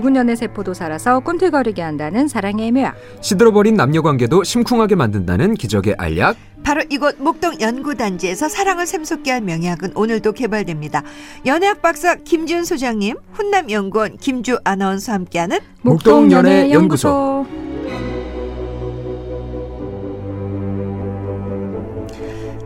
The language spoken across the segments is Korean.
죽은 연애 세포도 살아서 꿈틀거리게 한다는 사랑의 묘약. 시들어버린 남녀 관계도 심쿵하게 만든다는 기적의 알약. 바로 이곳 목동 연구단지에서 사랑을 샘솟게 할 명약은 오늘도 개발됩니다. 연예학 박사 김지윤 소장님, 훈남 연구원 김주우 아나운서와 함께하는 목동 연애 연구소.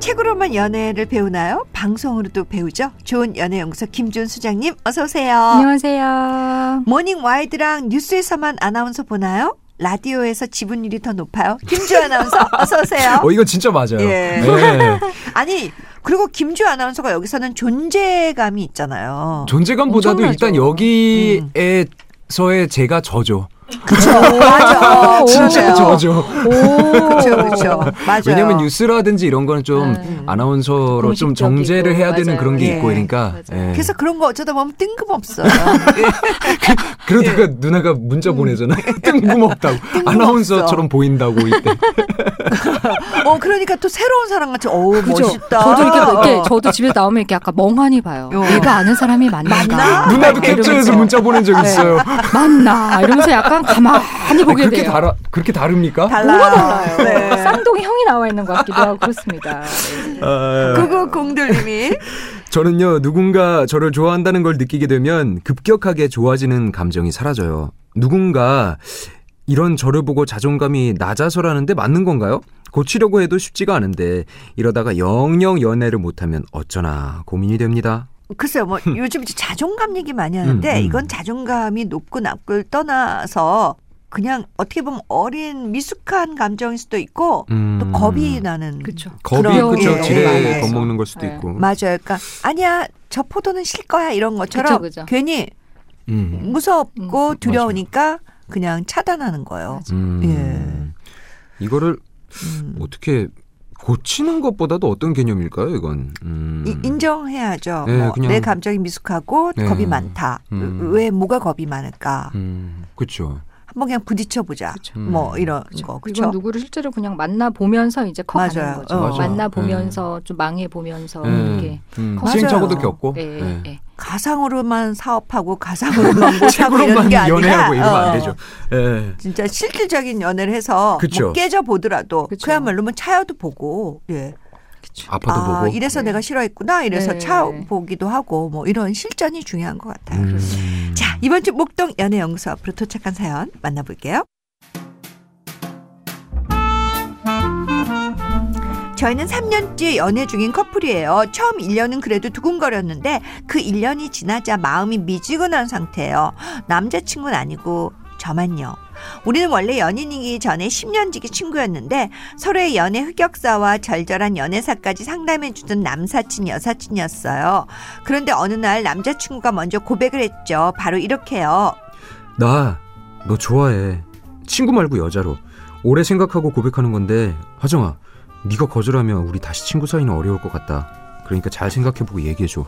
책으로만 연애를 배우나요? 방송으로도 배우죠. 좋은 연애연구소 김지윤 소장님 어서 오세요. 안녕하세요. 모닝 와이드랑 뉴스에서만 아나운서 보나요? 라디오에서 지분율이 더 높아요. 김주우 아나운서 어서 오세요. 어 이거 진짜 맞아요. 예. 네. 아니 그리고 김주 아나운서가 여기서는 존재감이 있잖아요. 존재감보다도 엄청나죠. 일단 여기에서의 제가 저죠. 그렇죠. 맞아. 진짜 그러네요. 저죠. 오. 그렇죠, 그렇죠. 맞아요. 왜냐면 뉴스라든지 이런 거는 좀 네. 아나운서로 좀 정제를 해야 되는 맞아요. 그런 게 예. 있고 그러니까. 예. 그래서 그런 거 어쩌다 보면 뜬금없어요. 그 러다가 예. 누나가 문자 음. 보내잖아요. 뜬금없다고 아나운서처럼 보인다고 이때. 어 그러니까 또 새로운 사람 같이 어우? 멋있다. 저도 이렇게, 이렇게 저도 집에 나오면 이렇게 약간 멍하니 봐요. 어. 내가 아는 사람이? 맞나? 누나도. 캡처해서 문자 보낸 적 네. 있어요. 맞나? 이러면서 약간 가만히 아니, 보게 그렇게 돼요. 다르 그렇게 다릅니까? 달라. 뭐가 달라 요? 네. 쌍둥이 형이 나와 있는 것 같기도 하고 그렇습니다. 네. 아, 그거 공들님이 저는요 누군가 저를 좋아한다는 걸 느끼게 되면 급격하게 좋아지는 감정이 사라져요. 누군가 이런 저를 보고 자존감이 낮아서라는데 맞는 건가요? 고치려고 해도 쉽지가 않은데 이러다가 영영 연애를 못하면 어쩌나 고민이 됩니다. 글쎄요, 뭐 요즘 이제 자존감 얘기 많이 하는데 음, 음. 이건 자존감이 높고 낮고를 떠나서 그냥 어떻게 보면 어린 미숙한 감정일 수도 있고 음. 또 겁이 나는 그쵸. 겁이 그죠 게 지레. 겁먹는 걸 수도 네. 있고. 맞아요. 그러니까 아니야 저 포도는 실 거야 이런 것처럼 그쵸, 그쵸. 괜히 음. 무섭고 음, 두려우니까 그냥 차단하는 거예요. 음. 이거를 음. 어떻게 고치는 것보다도 어떤 개념일까요? 이건 음. 이- 인정해야죠. 네, 뭐 그냥- 내 감정이 미숙하고 네. 겁이 많다. 음. 왜 뭐가 겁이 많을까? 음, 그렇죠. 한번 그냥 부딪혀 보자. 그쵸. 뭐 음. 이런 그쵸. 거. 그렇죠? 누구를 실제로 그냥 만나 보면서 이제 커가는 맞아요. 거죠. 어. 맞아. 만나 보면서 좀 망해 보면서 이렇게 음, 맞아요. 시행착오도 겪고. 예, 네. 예. 가상으로만 사업하고 가상으로만 못하고 이런 책으로만 게 아니라 연애하고 이러면 안 어, 되죠. 예. 진짜 실질적인 연애를 해서 그쵸. 뭐 깨져 보더라도 그쵸. 그야말로 뭐 차여도 보고 예. 아파도 아, 보고. 이래서 네. 내가 싫어했구나. 이래서 네. 차 보기도 하고 뭐 이런 실전이 중요한 것 같아요. 음. 자, 이번 주 목동 연애연구소 앞으로 도착한 사연 만나볼게요. 저희는 3년째 연애 중인 커플이에요. 처음 1년은 그래도 두근거렸는데 그 1년이 지나자 마음이 미지근한 상태예요. 남자친구는 아니고 저만요. 우리는 원래 연인이기 전에 10년지기 친구였는데 서로의 연애 흑역사와 절절한 연애사까지 상담해주던 남사친 여사친이었어요. 그런데 어느 날 남자친구가 먼저 고백을 했죠. 바로 이렇게요. 나, 너 좋아해. 친구 말고 여자로. 오래 생각하고 고백하는 건데, 하정아, 네가 거절하면 우리 다시 친구 사이는 어려울 것 같다. 그러니까 잘 생각해보고 얘기해줘.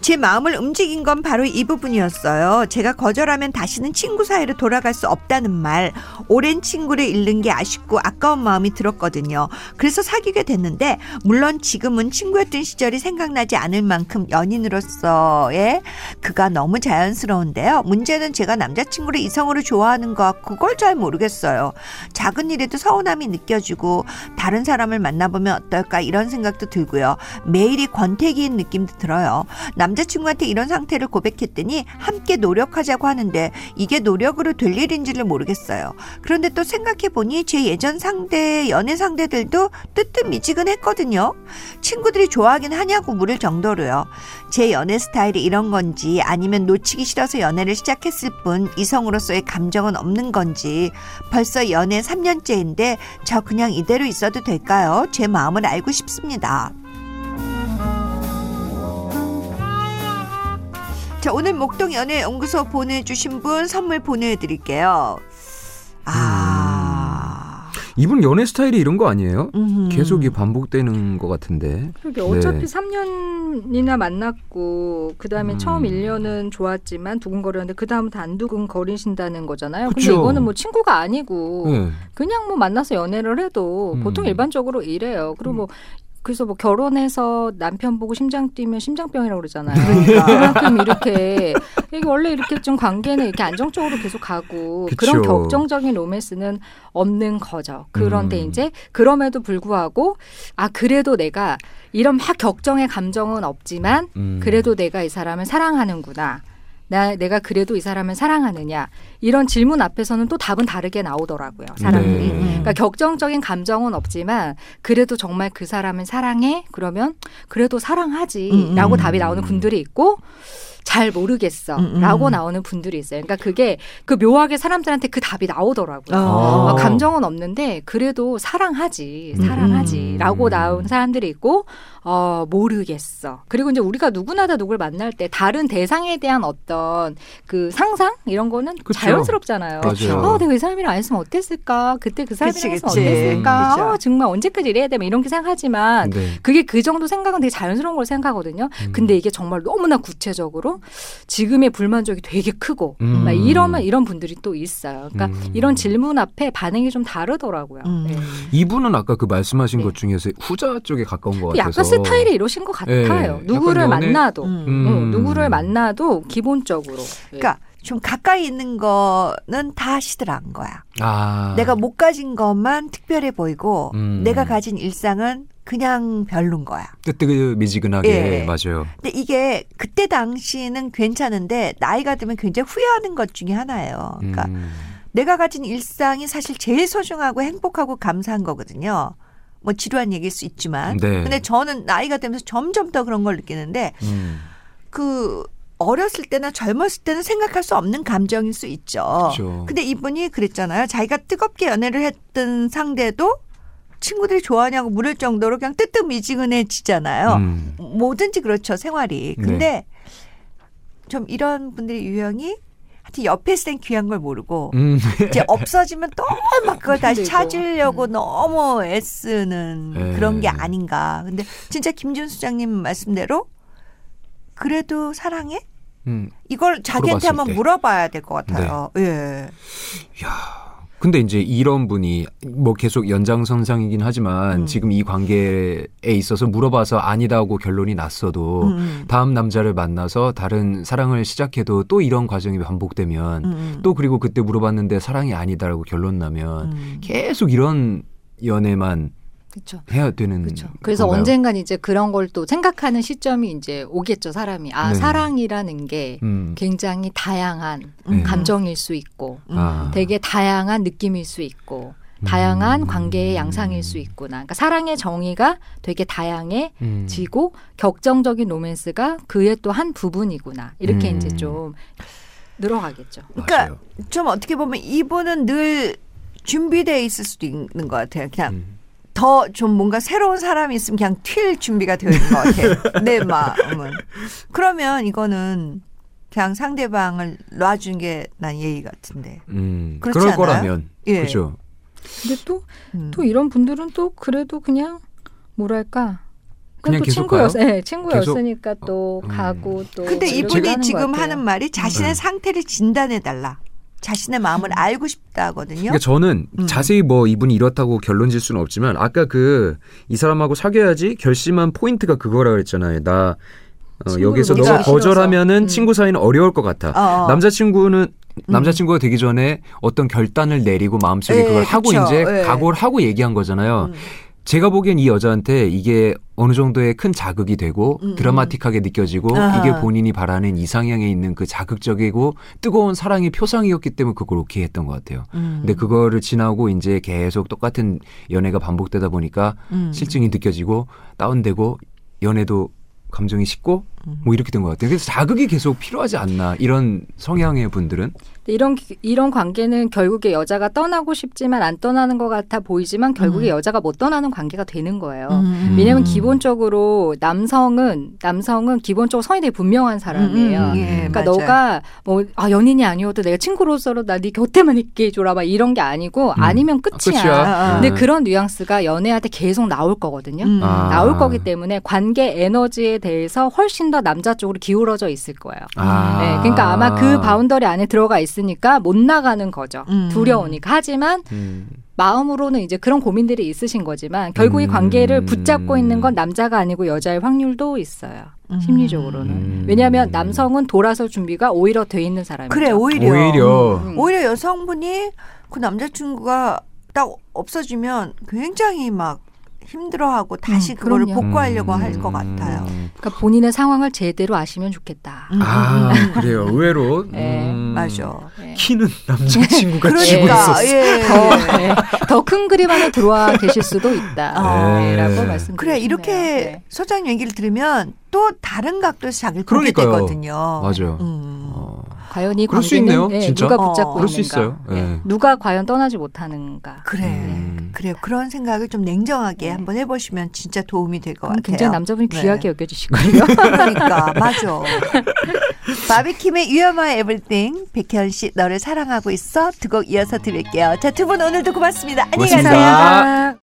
제 마음을 움직인 건 바로 이 부분이었어요. 제가 거절하면 다시는 친구 사이로 돌아갈 수 없다는 말. 오랜 친구를 잃는 게 아쉽고 아까운 마음이 들었거든요. 그래서 사귀게 됐는데 물론 지금은 친구였던 시절이 생각나지 않을 만큼 연인으로서의 그가 너무 자연스러운데요. 문제는 제가 남자친구를 이성으로 좋아하는 거 그걸 잘 모르겠어요. 작은 일에도 서운함이 느껴지고 다른 사람을 만나보면 어떨까 이런 생각도 들고요. 매일이 권태기인 느낌도 들어요. 남 자친구한테 이런 상태를 고백했더니 함께 노력하자고 하는데 이게 노력으로 될 일인지를 모르겠어요. 그런데 또 생각해보니 제 예전 상대, 연애 상대들도 뜨뜻 미지근했거든요. 친구들이 좋아하긴 하냐고 물을 정도로요. 제 연애 스타일이 이런 건지 아니면 놓치기 싫어서 연애를 시작했을 뿐 이성으로서의 감정은 없는 건지 벌써 연애 3년째인데 저 그냥 이대로 있어도 될까요? 제 마음을 알고 싶습니다. 자, 오늘 목동 연애 연구소 보내주신 분 선물 보내드릴게요. 아. 이분 연애 스타일이 이런 거 아니에요? 음흠. 계속 이 반복되는 것 같은데. 그게 어차피 네. 3년이나 만났고 그다음에 음. 처음 1년은 좋았지만 두근거렸는데 그다음부터 안 두근거리신다는 거잖아요. 근데 그쵸. 이거는 뭐 친구가 아니고 네. 그냥 뭐 만나서 연애를 해도 음. 보통 일반적으로 이래요. 그리고 뭐 그래서 뭐 결혼해서 남편 보고 심장 뛰면 심장병이라고 그러잖아요. 그러니까. 그만큼 이렇게 이게 원래 이렇게 좀 관계는 이렇게 안정적으로 계속 가고 그쵸. 그런 격정적인 로맨스는 없는 거죠. 그런데 음. 이제 그럼에도 불구하고 아 그래도 내가 이런 막 격정의 감정은 없지만 음. 그래도 내가 이 사람을 사랑하는구나. 나 내가 그래도 이 사람을 사랑하느냐 이런 질문 앞에서는 또 답은 다르게 나오더라고요 사람들이 네. 그러니까 격정적인 감정은 없지만 그래도 정말 그 사람을 사랑해 그러면 그래도 사랑하지라고 음, 음. 답이 나오는 분들이 있고 잘 모르겠어라고 음, 음. 나오는 분들이 있어요 그러니까 그게 그 묘하게 사람들한테 그 답이 나오더라고요 어. 어, 감정은 없는데 그래도 사랑하지 음. 사랑하지 라고 나온 사람들이 있고 어 모르겠어 그리고 이제 우리가 누구나 다 누굴 만날 때 다른 대상에 대한 어떤 그 상상 이런 거는 그쵸. 자연스럽잖아요. 맞아요. 어, 내가 이 사람이랑 안 했으면 어땠을까? 그때 그 사람이랑 그치, 했으면 그치. 어땠을까? 그죠. 어, 정말 언제까지 이래야 돼? 뭐 이런 게 생각하지만 네. 그게 그 정도 생각은 되게 자연스러운 걸 생각하거든요. 음. 근데 이게 정말 너무나 구체적으로 지금의 불만족이 되게 크고 음. 막 이러면 이런 분들이 또 있어요. 그러니까 음. 이런 질문 앞에 반응이 좀 다르더라고요. 음. 네. 이분은 아까 그 말씀하신 네. 것 중에서 후자 쪽에 가까운 것 약간 같아서 스타일이 이러신 것 같아요. 네, 누구를 약간 만나도 음. 음. 어, 누구를 만나도 기본적으로 네. 그러니까 좀 가까이 있는 거는 다 시들한 거야. 아. 내가 못 가진 것만 특별해 보이고 음. 내가 가진 일상은 그냥 별론 거야. 뜨뜨미지근하게 예. 맞아요. 근데 이게 그때 당시는 괜찮은데 나이가 들면 굉장히 후회하는 것 중에 하나예요. 그러니까 음. 내가 가진 일상이 사실 제일 소중하고 행복하고 감사한 거거든요. 뭐 지루한 얘기일 수 있지만. 네. 근데 저는 나이가 들면서 점점 더 그런 걸 느끼는데 음. 그 어렸을 때나 젊었을 때는 생각할 수 없는 감정일 수 있죠. 그렇죠. 근데 이분이 그랬잖아요. 자기가 뜨겁게 연애를 했던 상대도 친구들이 좋아하냐고 물을 정도로 그냥 뜨뜻미지근해지잖아요. 음. 뭐든지 그렇죠 생활이. 네. 근데 좀 이런 분들의 유형이 하여튼 옆에 있을 땐 귀한 걸 모르고 음. 이제 없어지면 또 막 그걸 다시 힘들고. 찾으려고 너무 애쓰는 네. 그런 게 아닌가. 근데 진짜 김준 수 장님 말씀대로 그래도 사랑해? 음. 이걸 자기한테 한번 때. 네. 물어봐야 될 것 같아요. 예. 근데 이제 이런 분이 뭐 계속 연장선상이긴 하지만 음. 지금 이 관계에 있어서 물어봐서 아니다고 결론이 났어도 음, 다음 남자를 만나서 다른 사랑을 시작해도 또 이런 과정이 반복되면 음, 음. 또 그리고 그때 물어봤는데 사랑이 아니다라고 결론 나면 음. 계속 이런 연애만 그렇죠. 해야 되는 그렇죠. 그래서 건가요? 언젠간 이제 그런 걸 또 생각하는 시점이 이제 오겠죠, 사람이. 아, 네. 사랑이라는 게 음. 굉장히 다양한 네. 감정일 수 있고 음. 아. 되게 다양한 느낌일 수 있고 다양한 음. 관계의 양상일 수 있구나. 그러니까 사랑의 정의가 되게 다양해지고 음. 격정적인 로맨스가 그의 또 한 부분이구나. 이렇게 음. 이제 좀 늘어가겠죠. 그러니까 맞아요. 좀 어떻게 보면 이분은 늘 준비돼 있을 수도 있는 것 같아요. 그냥 음. 더 좀 뭔가 새로운 사람이 있으면 그냥 튈 준비가 되어 있는 것 같아요. 내 마음은. 그러면 이거는 그냥 상대방을 놔준 게 난 예의 같은데. 음. 그렇지 그럴 않아요? 거라면 예. 그렇죠. 근데 또, 음. 또 이런 분들은 또 그래도 그냥 뭐랄까. 그냥 또 친구였? 네, 친구였으니까 또 음. 가고 또. 근데 이분이 지금. 하는 말이 자신의 음. 상태를 진단해 달라. 자신의 마음을 알고 싶다거든요. 그러니까 저는 음. 자세히 뭐 이분이 이렇다고 결론 질 수는 없지만 아까 그 이 사람하고 사귀어야지 결심한 포인트가 그거라 그랬잖아요. 나 어, 여기서 너가. 거절하면은 음. 친구 사이는 어려울 것 같아. 어, 어. 남자친구는 남자친구가 되기 전에 어떤 결단을 내리고 마음속에 예, 그걸 하고 그쵸. 이제 예. 각오를 하고 얘기한 거잖아요. 음. 제가 보기엔 이 여자한테 이게 어느 정도의 큰 자극이 되고 음, 드라마틱하게 느껴지고 아하. 이게 본인이 바라는 이상향에 있는 그 자극적이고 뜨거운 사랑의 표상이었기 때문에 그걸 오케이 했던 것 같아요. 음. 근데 그거를 지나고 이제 계속 똑같은 연애가 반복되다 보니까 음. 실증이 느껴지고 다운되고 연애도 감정이 식고 음. 뭐 이렇게 된 것 같아요. 그래서 자극이 계속 필요하지 않나 이런 성향의 분들은 이런 기- 이런 관계는 결국에 여자가 떠나고 싶지만 안 떠나는 것 같아 보이지만 결국에 음. 여자가 못 떠나는 관계가 되는 거예요. 음. 왜냐하면 음. 기본적으로 남성은 남성은 기본적으로 성이 되게 분명한 사람이에요. 음, 음, 예, 그러니까 맞아요. 너가 뭐 아, 연인이 아니어도 내가 친구로서로 나 네 곁에만 있게 해줘라 막 이런 게 아니고 음. 아니면 끝이야. 끝이야. 아, 아. 근데 그런 뉘앙스가 연애할 때 계속 나올 거거든요. 음. 아. 나올 거기 때문에 관계 에너지에 대해서 훨씬 더 남자 쪽으로 기울어져 있을 거예요. 아. 네, 그러니까 아마 그 boundary 안에 들어가 있으면 있으니까 못 나가는 거죠. 음. 두려우니까. 하지만 음. 마음으로는 이제 그런 고민들이 있으신 거지만 결국 이 음. 관계를 붙잡고 있는 건 남자가 아니고 여자일 확률도 있어요. 음. 심리적으로는. 음. 왜냐하면 남성은 돌아설 준비가 오히려 돼 있는 사람이죠. 그래 오히려 오히려 음. 오히려 여성분이 그 남자친구가 딱 없어지면 굉장히 막 힘들어하고 다시 음, 그거를 그럼요. 복구하려고 음. 할것 같아요. 그러니까 본인의 상황을 제대로 아시면 좋겠다. 음, 아 음, 음. 그래요 의외로 네, 음. 맞아. 네. 키는 남자친구가 그러니까 있었어. 예. 더큰 그림 안에 들어와 계실 수도 있다. 아. 네, 라고 네. 말씀드리고 그래 이렇게 싶네요. 소장 얘기를 들으면 또 다른 각도에서 자기를 보게 그러니까요. 되거든요. 맞아. 음. 어. 과연 이 그럴 수 관계는 있네요, 네, 진짜. 누가 어, 붙잡고 그럴 수 있는가? 있어요. 네. 예. 누가 과연 떠나지 못하는가? 그래, 음. 그래 그런 생각을 좀 냉정하게 네. 한번 해보시면 진짜 도움이 될 것 같아요. 굉장히 남자분이 네. 귀하게 여겨주시고요. 그러니까 맞아. 바비킴의 유아마 에블띵 백현 씨 너를 사랑하고 있어 두 곡 이어서 들을게요. 자 두 분 오늘도 고맙습니다. 안녕히. 가세요.